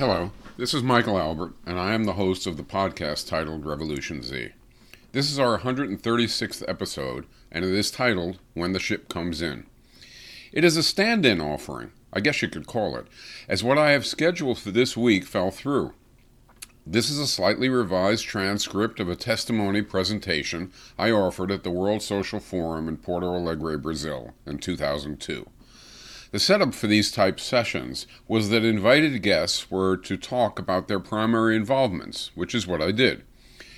Hello, this is Michael Albert, and I am the host of the podcast titled Revolution Z. This is our 136th episode, and it is titled When the Ship Comes In. It is a stand in offering, I guess you could call it, as what I have scheduled for this week fell through. This is a slightly revised transcript of a testimony presentation I offered at the World Social Forum in Porto Alegre, Brazil, in 2002. The setup for these type sessions was that invited guests were to talk about their primary involvements, which is what I did.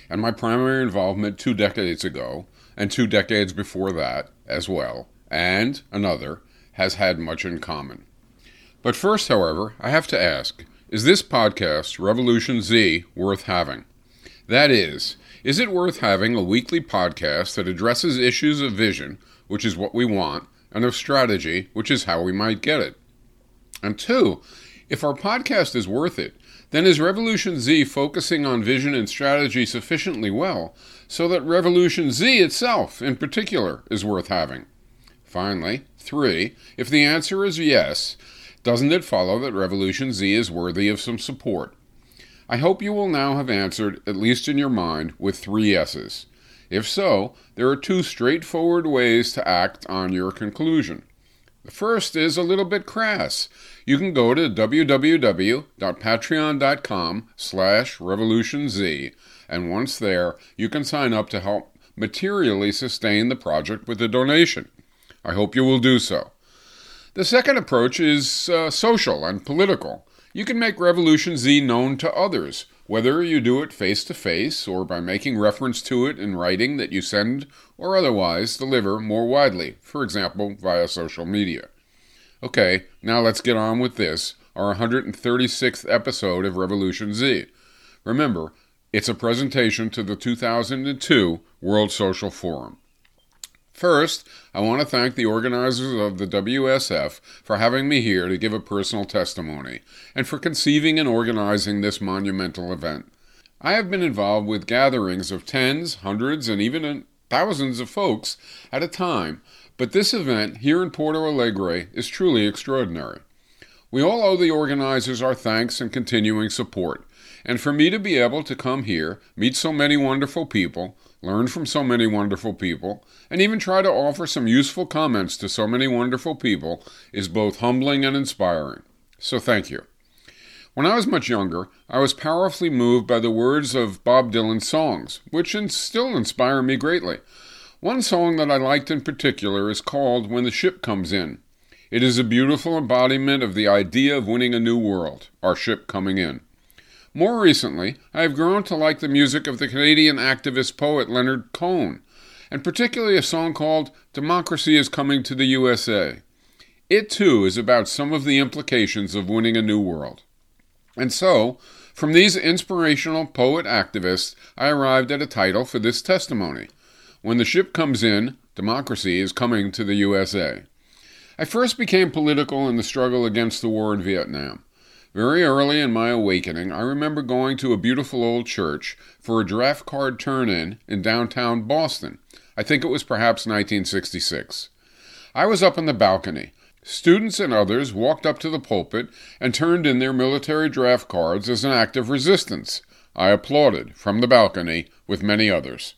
And my primary involvement two decades ago, and two decades before that as well, and another, has had much in common. But first, however, I have to ask is this podcast, Revolution Z, worth having? That is, is it worth having a weekly podcast that addresses issues of vision, which is what we want, and of strategy, which is how we might get it? And two, if our podcast is worth it, then is Revolution Z focusing on vision and strategy sufficiently well so that Revolution Z itself, in particular, is worth having? Finally, three, if the answer is yes, doesn't it follow that Revolution Z is worthy of some support? I hope you will now have answered, at least in your mind, with three yeses. If so, there are two straightforward ways to act on your conclusion. The first is a little bit crass. You can go to www.patreon.com slash revolutionz, and once there, you can sign up to help materially sustain the project with a donation. I hope you will do so. The second approach is uh, social and political. You can make Revolution Z known to others, whether you do it face to face or by making reference to it in writing that you send or otherwise deliver more widely, for example, via social media. Okay, now let's get on with this, our 136th episode of Revolution Z. Remember, it's a presentation to the 2002 World Social Forum. First, I want to thank the organizers of the WSF for having me here to give a personal testimony and for conceiving and organizing this monumental event. I have been involved with gatherings of tens, hundreds, and even thousands of folks at a time, but this event here in Porto Alegre is truly extraordinary. We all owe the organizers our thanks and continuing support, and for me to be able to come here, meet so many wonderful people, learn from so many wonderful people, and even try to offer some useful comments to so many wonderful people is both humbling and inspiring. So thank you. When I was much younger, I was powerfully moved by the words of Bob Dylan's songs, which still inspire me greatly. One song that I liked in particular is called When the Ship Comes In. It is a beautiful embodiment of the idea of winning a new world, our ship coming in. More recently, I have grown to like the music of the Canadian activist poet Leonard Cohen, and particularly a song called Democracy is Coming to the USA. It too is about some of the implications of winning a new world. And so, from these inspirational poet activists, I arrived at a title for this testimony When the Ship Comes In, Democracy is Coming to the USA. I first became political in the struggle against the war in Vietnam. Very early in my awakening, I remember going to a beautiful old church for a draft card turn in in downtown Boston. I think it was perhaps 1966. I was up on the balcony. Students and others walked up to the pulpit and turned in their military draft cards as an act of resistance. I applauded from the balcony with many others.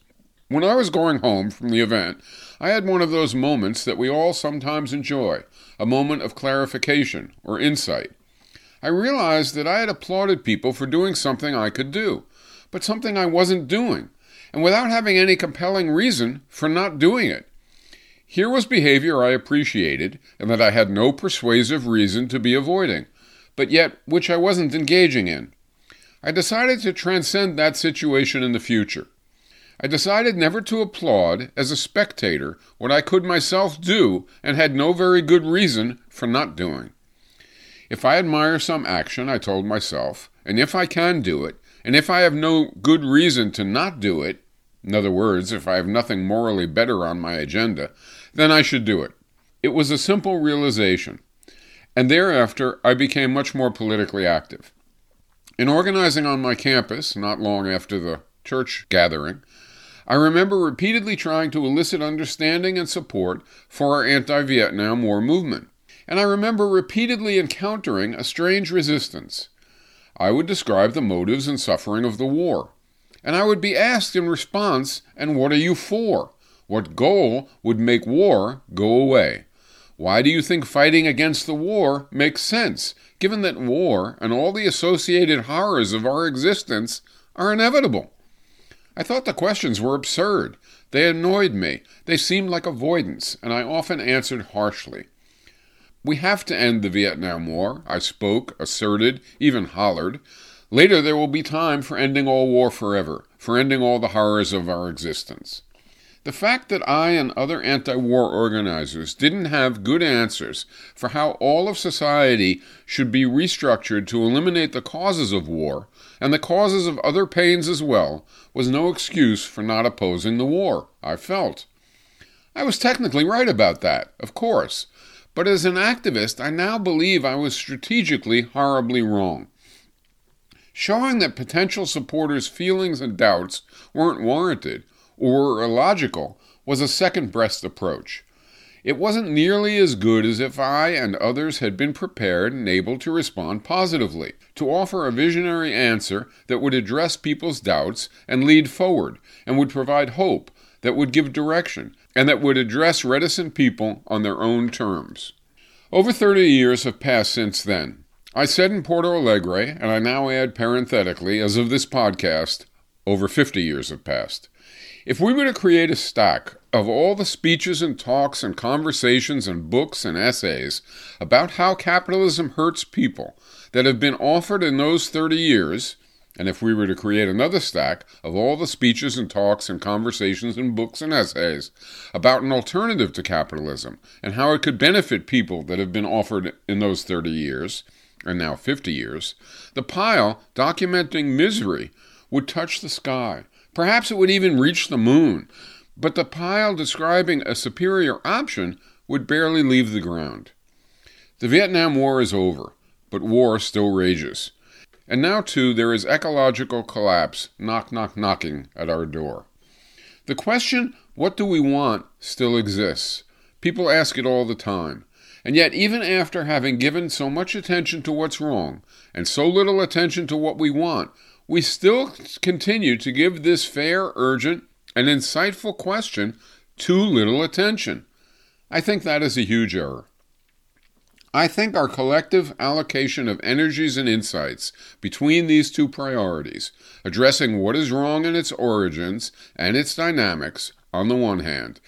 When I was going home from the event, I had one of those moments that we all sometimes enjoy a moment of clarification or insight. I realized that I had applauded people for doing something I could do, but something I wasn't doing, and without having any compelling reason for not doing it. Here was behavior I appreciated and that I had no persuasive reason to be avoiding, but yet which I wasn't engaging in. I decided to transcend that situation in the future. I decided never to applaud as a spectator what I could myself do and had no very good reason for not doing. If I admire some action, I told myself, and if I can do it, and if I have no good reason to not do it, in other words, if I have nothing morally better on my agenda, then I should do it. It was a simple realization, and thereafter I became much more politically active. In organizing on my campus, not long after the church gathering, I remember repeatedly trying to elicit understanding and support for our anti Vietnam War movement and I remember repeatedly encountering a strange resistance. I would describe the motives and suffering of the war. And I would be asked in response, And what are you for? What goal would make war go away? Why do you think fighting against the war makes sense, given that war and all the associated horrors of our existence are inevitable? I thought the questions were absurd. They annoyed me. They seemed like avoidance, and I often answered harshly. We have to end the Vietnam War, I spoke, asserted, even hollered. Later there will be time for ending all war forever, for ending all the horrors of our existence. The fact that I and other anti war organizers didn't have good answers for how all of society should be restructured to eliminate the causes of war, and the causes of other pains as well, was no excuse for not opposing the war, I felt. I was technically right about that, of course, but as an activist, I now believe I was strategically horribly wrong. Showing that potential supporters' feelings and doubts weren't warranted or illogical was a second best approach. It wasn't nearly as good as if I and others had been prepared and able to respond positively, to offer a visionary answer that would address people's doubts and lead forward, and would provide hope, that would give direction, and that would address reticent people on their own terms. Over 30 years have passed since then. I said in Porto Alegre, and I now add parenthetically, as of this podcast, over 50 years have passed. If we were to create a stack of all the speeches and talks and conversations and books and essays about how capitalism hurts people that have been offered in those 30 years, and if we were to create another stack of all the speeches and talks and conversations and books and essays about an alternative to capitalism and how it could benefit people that have been offered in those 30 years, and now 50 years, the pile documenting misery would touch the sky Perhaps it would even reach the moon, but the pile describing a superior option would barely leave the ground. The Vietnam War is over, but war still rages. And now, too, there is ecological collapse knock, knock, knocking at our door. The question, what do we want, still exists. People ask it all the time. And yet, even after having given so much attention to what's wrong and so little attention to what we want, we still continue to give this fair, urgent, and insightful question too little attention. I think that is a huge error. I think our collective allocation of energies and insights between these two priorities, addressing what is wrong in its origins and its dynamics on the one hand,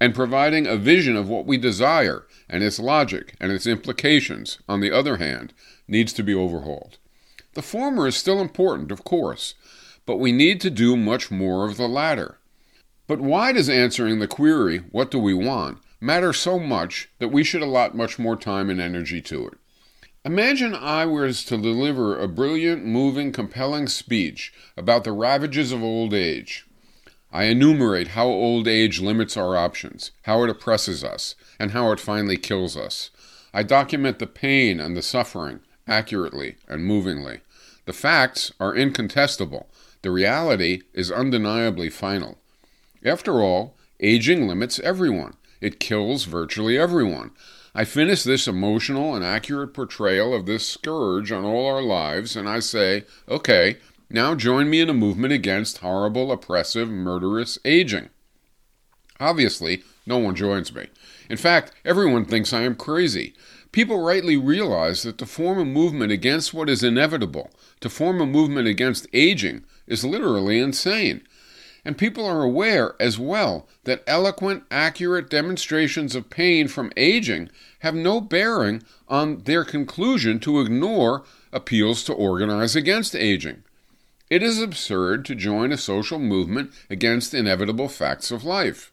and providing a vision of what we desire and its logic and its implications on the other hand, needs to be overhauled. The former is still important, of course, but we need to do much more of the latter. But why does answering the query, What do we want? matter so much that we should allot much more time and energy to it? Imagine I was to deliver a brilliant, moving, compelling speech about the ravages of old age. I enumerate how old age limits our options, how it oppresses us, and how it finally kills us. I document the pain and the suffering, accurately and movingly. The facts are incontestable. The reality is undeniably final. After all, aging limits everyone. It kills virtually everyone. I finish this emotional and accurate portrayal of this scourge on all our lives, and I say, okay, now join me in a movement against horrible, oppressive, murderous aging. Obviously, no one joins me. In fact, everyone thinks I am crazy. People rightly realize that to form a movement against what is inevitable, to form a movement against aging, is literally insane. And people are aware as well that eloquent, accurate demonstrations of pain from aging have no bearing on their conclusion to ignore appeals to organize against aging. It is absurd to join a social movement against inevitable facts of life.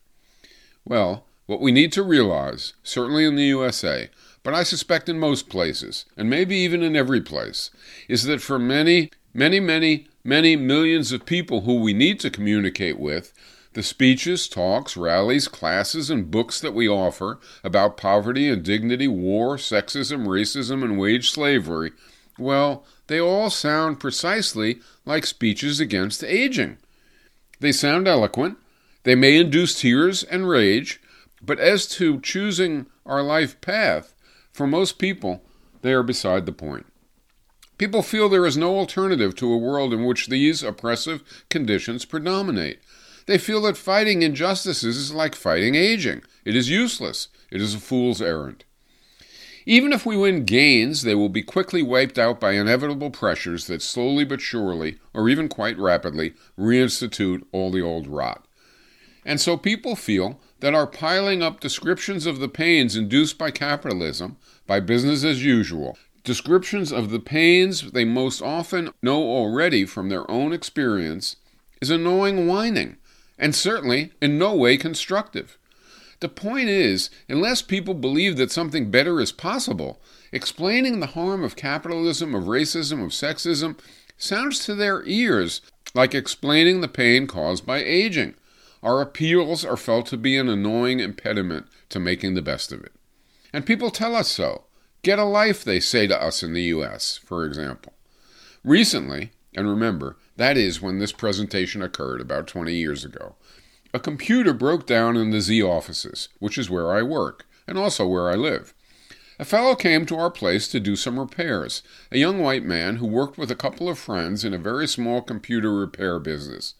Well, what we need to realize, certainly in the USA, but I suspect in most places, and maybe even in every place, is that for many, many, many, many millions of people who we need to communicate with, the speeches, talks, rallies, classes, and books that we offer about poverty and dignity, war, sexism, racism, and wage slavery, well, they all sound precisely like speeches against aging. They sound eloquent, they may induce tears and rage, but as to choosing our life path, for most people, they are beside the point. People feel there is no alternative to a world in which these oppressive conditions predominate. They feel that fighting injustices is like fighting aging. It is useless. It is a fool's errand. Even if we win gains, they will be quickly wiped out by inevitable pressures that slowly but surely, or even quite rapidly, reinstitute all the old rot. And so people feel that are piling up descriptions of the pains induced by capitalism, by business as usual, descriptions of the pains they most often know already from their own experience, is annoying whining, and certainly in no way constructive. The point is, unless people believe that something better is possible, explaining the harm of capitalism, of racism, of sexism sounds to their ears like explaining the pain caused by aging. Our appeals are felt to be an annoying impediment to making the best of it. And people tell us so. Get a life, they say to us in the US, for example. Recently, and remember, that is when this presentation occurred about 20 years ago, a computer broke down in the Z offices, which is where I work, and also where I live. A fellow came to our place to do some repairs, a young white man who worked with a couple of friends in a very small computer repair business.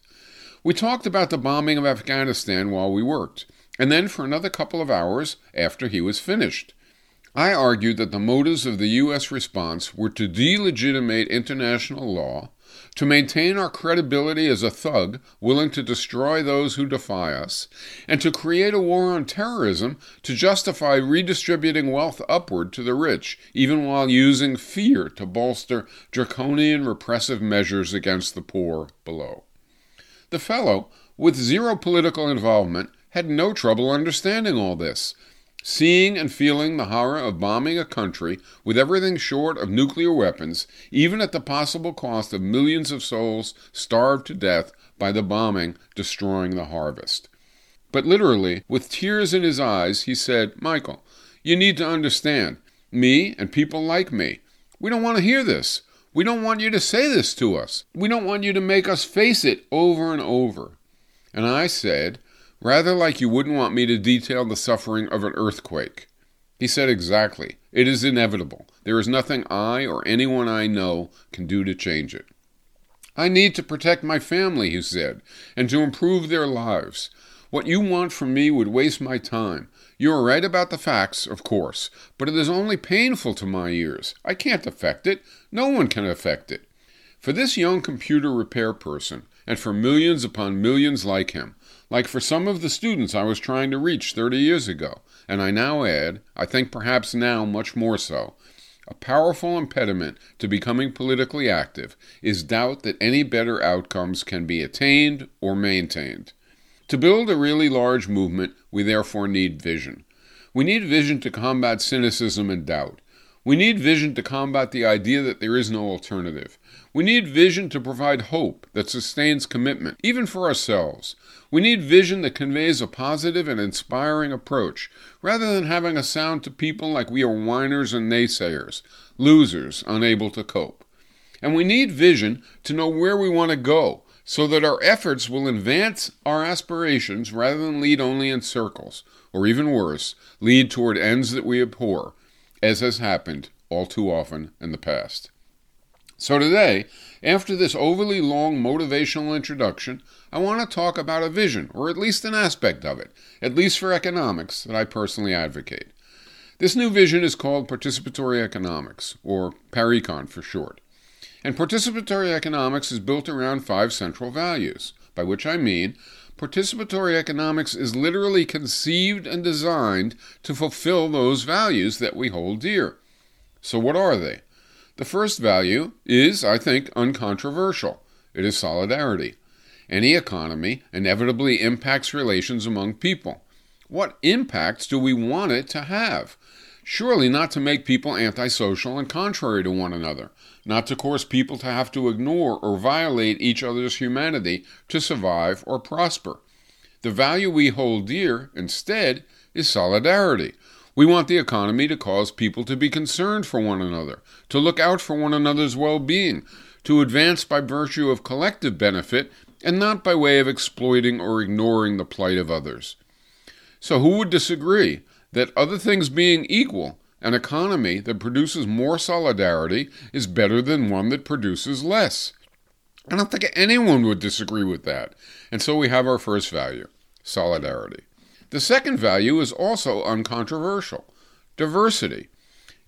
We talked about the bombing of Afghanistan while we worked, and then for another couple of hours after he was finished. I argued that the motives of the U.S. response were to delegitimate international law to maintain our credibility as a thug willing to destroy those who defy us, and to create a war on terrorism to justify redistributing wealth upward to the rich, even while using fear to bolster draconian repressive measures against the poor below. The fellow, with zero political involvement, had no trouble understanding all this, Seeing and feeling the horror of bombing a country with everything short of nuclear weapons, even at the possible cost of millions of souls starved to death by the bombing destroying the harvest. But literally, with tears in his eyes, he said, Michael, you need to understand, me and people like me, we don't want to hear this. We don't want you to say this to us. We don't want you to make us face it over and over. And I said, rather like you wouldn't want me to detail the suffering of an earthquake. He said exactly. It is inevitable. There is nothing I or anyone I know can do to change it. I need to protect my family, he said, and to improve their lives. What you want from me would waste my time. You are right about the facts, of course, but it is only painful to my ears. I can't affect it. No one can affect it. For this young computer repair person, and for millions upon millions like him, like for some of the students I was trying to reach 30 years ago, and I now add, I think perhaps now much more so, a powerful impediment to becoming politically active is doubt that any better outcomes can be attained or maintained. To build a really large movement, we therefore need vision. We need vision to combat cynicism and doubt. We need vision to combat the idea that there is no alternative. We need vision to provide hope that sustains commitment, even for ourselves. We need vision that conveys a positive and inspiring approach, rather than having a sound to people like we are whiners and naysayers, losers unable to cope. And we need vision to know where we want to go, so that our efforts will advance our aspirations rather than lead only in circles, or even worse, lead toward ends that we abhor, as has happened all too often in the past. So today, after this overly long motivational introduction, I want to talk about a vision, or at least an aspect of it, at least for economics, that I personally advocate. This new vision is called participatory economics, or PARECON for short. And participatory economics is built around five central values, by which I mean participatory economics is literally conceived and designed to fulfill those values that we hold dear. So, what are they? The first value is, I think, uncontroversial it is solidarity. Any economy inevitably impacts relations among people. What impacts do we want it to have? Surely not to make people antisocial and contrary to one another, not to cause people to have to ignore or violate each other's humanity to survive or prosper. The value we hold dear, instead, is solidarity. We want the economy to cause people to be concerned for one another, to look out for one another's well being, to advance by virtue of collective benefit and not by way of exploiting or ignoring the plight of others. So, who would disagree that, other things being equal, an economy that produces more solidarity is better than one that produces less. I don't think anyone would disagree with that. And so we have our first value solidarity. The second value is also uncontroversial diversity.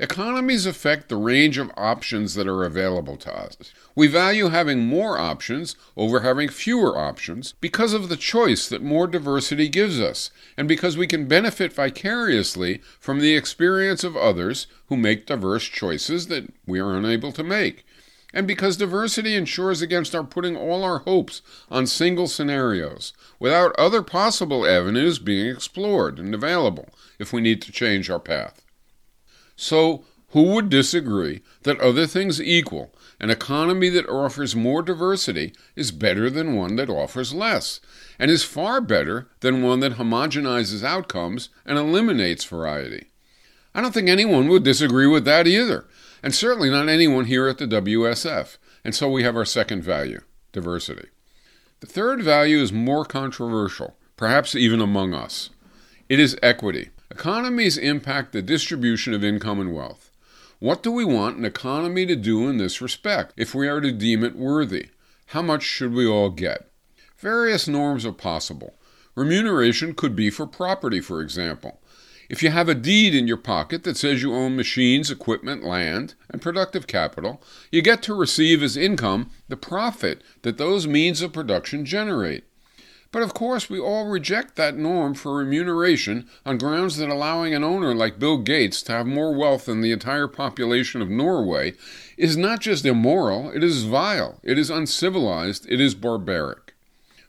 Economies affect the range of options that are available to us. We value having more options over having fewer options because of the choice that more diversity gives us, and because we can benefit vicariously from the experience of others who make diverse choices that we are unable to make, and because diversity ensures against our putting all our hopes on single scenarios, without other possible avenues being explored and available if we need to change our path. So, who would disagree that other things equal, an economy that offers more diversity is better than one that offers less, and is far better than one that homogenizes outcomes and eliminates variety? I don't think anyone would disagree with that either, and certainly not anyone here at the WSF. And so we have our second value diversity. The third value is more controversial, perhaps even among us. It is equity. Economies impact the distribution of income and wealth. What do we want an economy to do in this respect if we are to deem it worthy? How much should we all get? Various norms are possible. Remuneration could be for property, for example. If you have a deed in your pocket that says you own machines, equipment, land, and productive capital, you get to receive as income the profit that those means of production generate. But of course, we all reject that norm for remuneration on grounds that allowing an owner like Bill Gates to have more wealth than the entire population of Norway is not just immoral, it is vile, it is uncivilized, it is barbaric.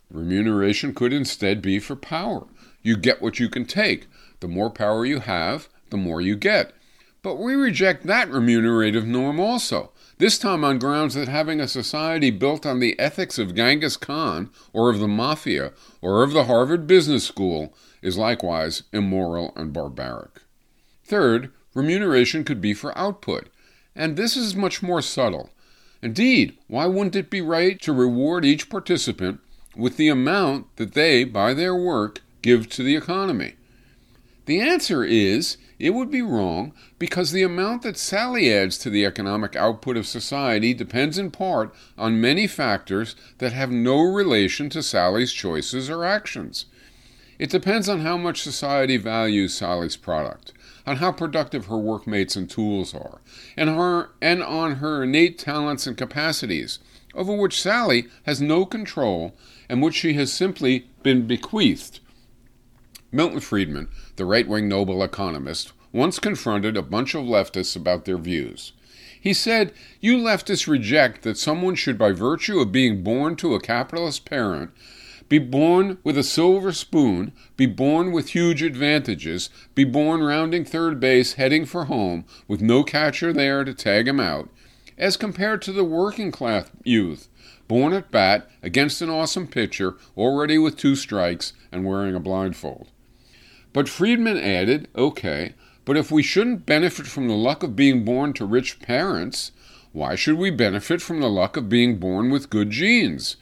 Remuneration could instead be for power. You get what you can take. The more power you have, the more you get. But we reject that remunerative norm also this time on grounds that having a society built on the ethics of Genghis Khan, or of the Mafia, or of the Harvard Business School is likewise immoral and barbaric. Third, remuneration could be for output, and this is much more subtle. Indeed, why wouldn't it be right to reward each participant with the amount that they, by their work, give to the economy? The answer is it would be wrong because the amount that Sally adds to the economic output of society depends in part on many factors that have no relation to Sally's choices or actions. It depends on how much society values Sally's product, on how productive her workmates and tools are, and, her, and on her innate talents and capacities, over which Sally has no control and which she has simply been bequeathed Milton Friedman, the right wing Nobel economist, once confronted a bunch of leftists about their views. He said, You leftists reject that someone should, by virtue of being born to a capitalist parent, be born with a silver spoon, be born with huge advantages, be born rounding third base, heading for home, with no catcher there to tag him out, as compared to the working class youth, born at bat against an awesome pitcher, already with two strikes and wearing a blindfold. But Friedman added, okay, but if we shouldn't benefit from the luck of being born to rich parents, why should we benefit from the luck of being born with good genes?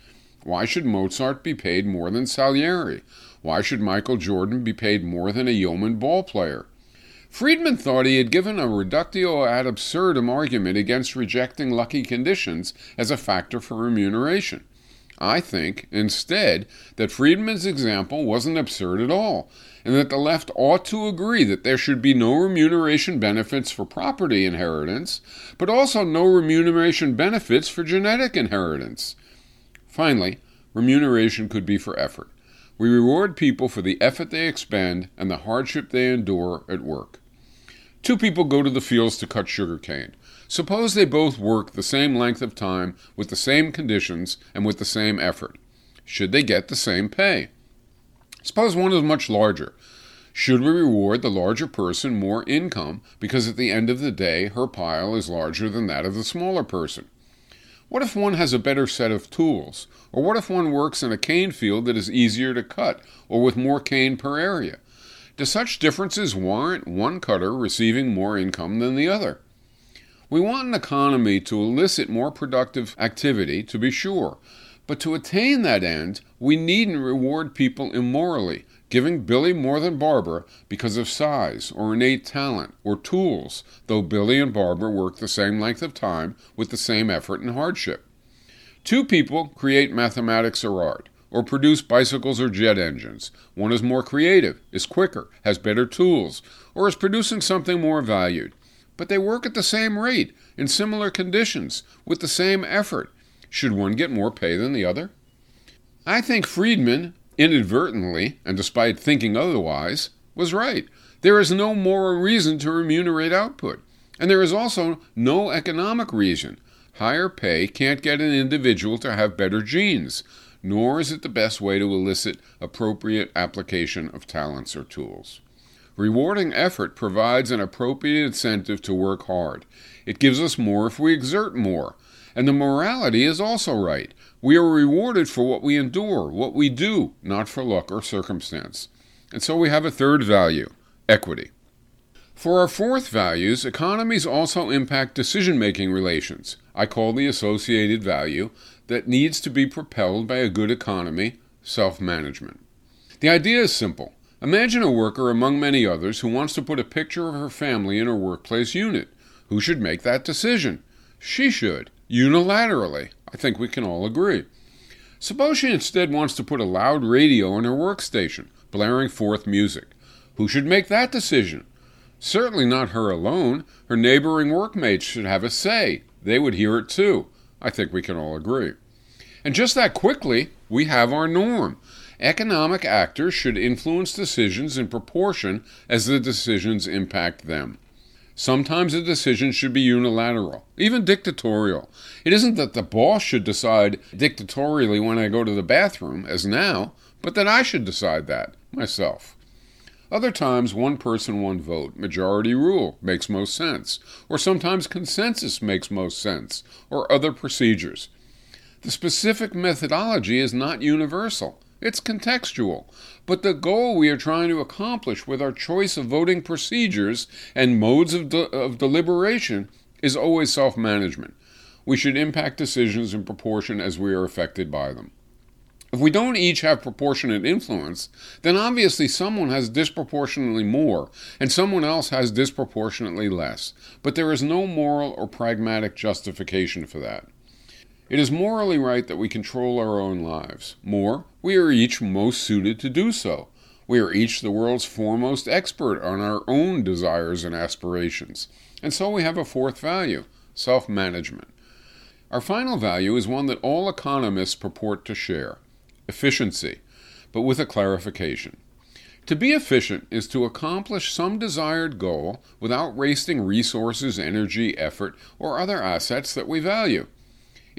Why should Mozart be paid more than Salieri? Why should Michael Jordan be paid more than a yeoman ball player? Friedman thought he had given a reductio ad absurdum argument against rejecting lucky conditions as a factor for remuneration. I think, instead, that Friedman's example wasn't absurd at all, and that the left ought to agree that there should be no remuneration benefits for property inheritance, but also no remuneration benefits for genetic inheritance. Finally, remuneration could be for effort. We reward people for the effort they expend and the hardship they endure at work. Two people go to the fields to cut sugar cane. Suppose they both work the same length of time, with the same conditions, and with the same effort. Should they get the same pay? Suppose one is much larger. Should we reward the larger person more income because at the end of the day her pile is larger than that of the smaller person? What if one has a better set of tools? Or what if one works in a cane field that is easier to cut or with more cane per area? Do such differences warrant one cutter receiving more income than the other? We want an economy to elicit more productive activity, to be sure, but to attain that end, we needn't reward people immorally, giving Billy more than Barbara because of size or innate talent or tools, though Billy and Barbara work the same length of time with the same effort and hardship. Two people create mathematics or art, or produce bicycles or jet engines. One is more creative, is quicker, has better tools, or is producing something more valued. But they work at the same rate, in similar conditions, with the same effort. Should one get more pay than the other? I think Friedman, inadvertently, and despite thinking otherwise, was right. There is no moral reason to remunerate output, and there is also no economic reason. Higher pay can't get an individual to have better genes, nor is it the best way to elicit appropriate application of talents or tools. Rewarding effort provides an appropriate incentive to work hard. It gives us more if we exert more. And the morality is also right. We are rewarded for what we endure, what we do, not for luck or circumstance. And so we have a third value equity. For our fourth values, economies also impact decision making relations. I call the associated value that needs to be propelled by a good economy self management. The idea is simple. Imagine a worker among many others who wants to put a picture of her family in her workplace unit. Who should make that decision? She should, unilaterally. I think we can all agree. Suppose she instead wants to put a loud radio in her workstation, blaring forth music. Who should make that decision? Certainly not her alone. Her neighboring workmates should have a say. They would hear it too. I think we can all agree. And just that quickly, we have our norm. Economic actors should influence decisions in proportion as the decisions impact them. Sometimes a decision should be unilateral, even dictatorial. It isn't that the boss should decide dictatorially when I go to the bathroom, as now, but that I should decide that myself. Other times, one person, one vote, majority rule makes most sense, or sometimes consensus makes most sense, or other procedures. The specific methodology is not universal. It's contextual. But the goal we are trying to accomplish with our choice of voting procedures and modes of, de- of deliberation is always self management. We should impact decisions in proportion as we are affected by them. If we don't each have proportionate influence, then obviously someone has disproportionately more and someone else has disproportionately less. But there is no moral or pragmatic justification for that. It is morally right that we control our own lives. More, we are each most suited to do so. We are each the world's foremost expert on our own desires and aspirations. And so we have a fourth value self management. Our final value is one that all economists purport to share efficiency, but with a clarification. To be efficient is to accomplish some desired goal without wasting resources, energy, effort, or other assets that we value.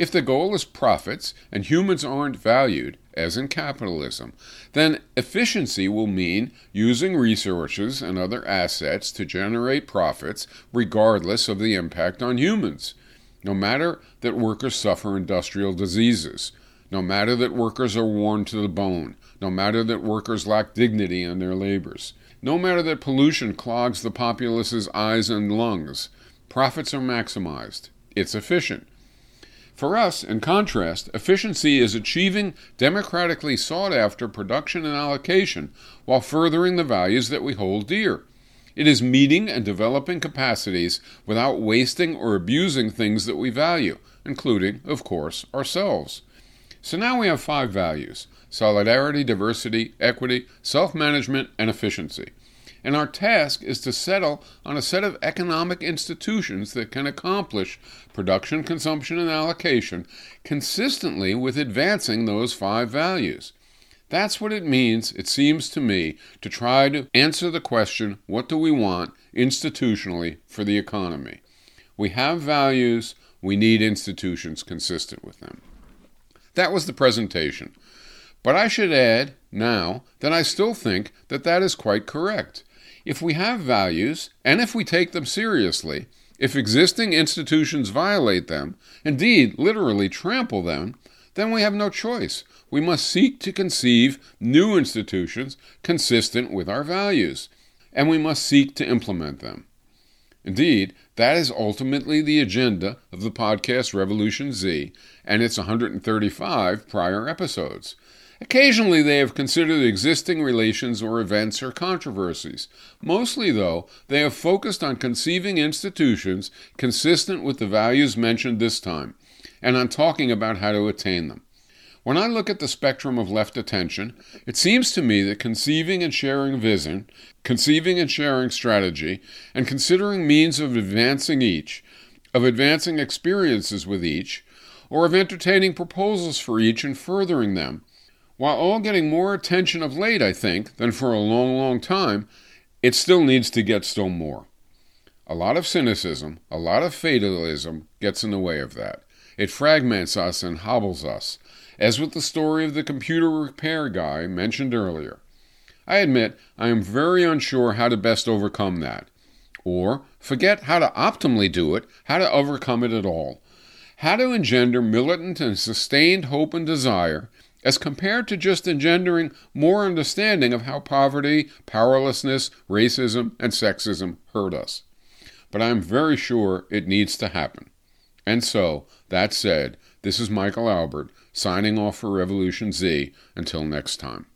If the goal is profits and humans aren't valued, as in capitalism, then efficiency will mean using resources and other assets to generate profits regardless of the impact on humans. No matter that workers suffer industrial diseases, no matter that workers are worn to the bone, no matter that workers lack dignity in their labors, no matter that pollution clogs the populace's eyes and lungs, profits are maximized. It's efficient. For us, in contrast, efficiency is achieving democratically sought after production and allocation while furthering the values that we hold dear. It is meeting and developing capacities without wasting or abusing things that we value, including, of course, ourselves. So now we have five values solidarity, diversity, equity, self management, and efficiency and our task is to settle on a set of economic institutions that can accomplish production, consumption, and allocation consistently with advancing those five values. That's what it means, it seems to me, to try to answer the question what do we want institutionally for the economy? We have values, we need institutions consistent with them. That was the presentation. But I should add now that I still think that that is quite correct. If we have values, and if we take them seriously, if existing institutions violate them, indeed, literally trample them, then we have no choice. We must seek to conceive new institutions consistent with our values, and we must seek to implement them. Indeed, that is ultimately the agenda of the podcast Revolution Z and its 135 prior episodes. Occasionally, they have considered existing relations or events or controversies. Mostly, though, they have focused on conceiving institutions consistent with the values mentioned this time, and on talking about how to attain them. When I look at the spectrum of left attention, it seems to me that conceiving and sharing vision, conceiving and sharing strategy, and considering means of advancing each, of advancing experiences with each, or of entertaining proposals for each and furthering them, while all getting more attention of late, I think, than for a long, long time, it still needs to get still more. A lot of cynicism, a lot of fatalism gets in the way of that. It fragments us and hobbles us, as with the story of the computer repair guy mentioned earlier. I admit I am very unsure how to best overcome that. Or, forget how to optimally do it, how to overcome it at all. How to engender militant and sustained hope and desire, as compared to just engendering more understanding of how poverty, powerlessness, racism, and sexism hurt us. But I am very sure it needs to happen. And so, that said, this is Michael Albert signing off for Revolution Z. Until next time.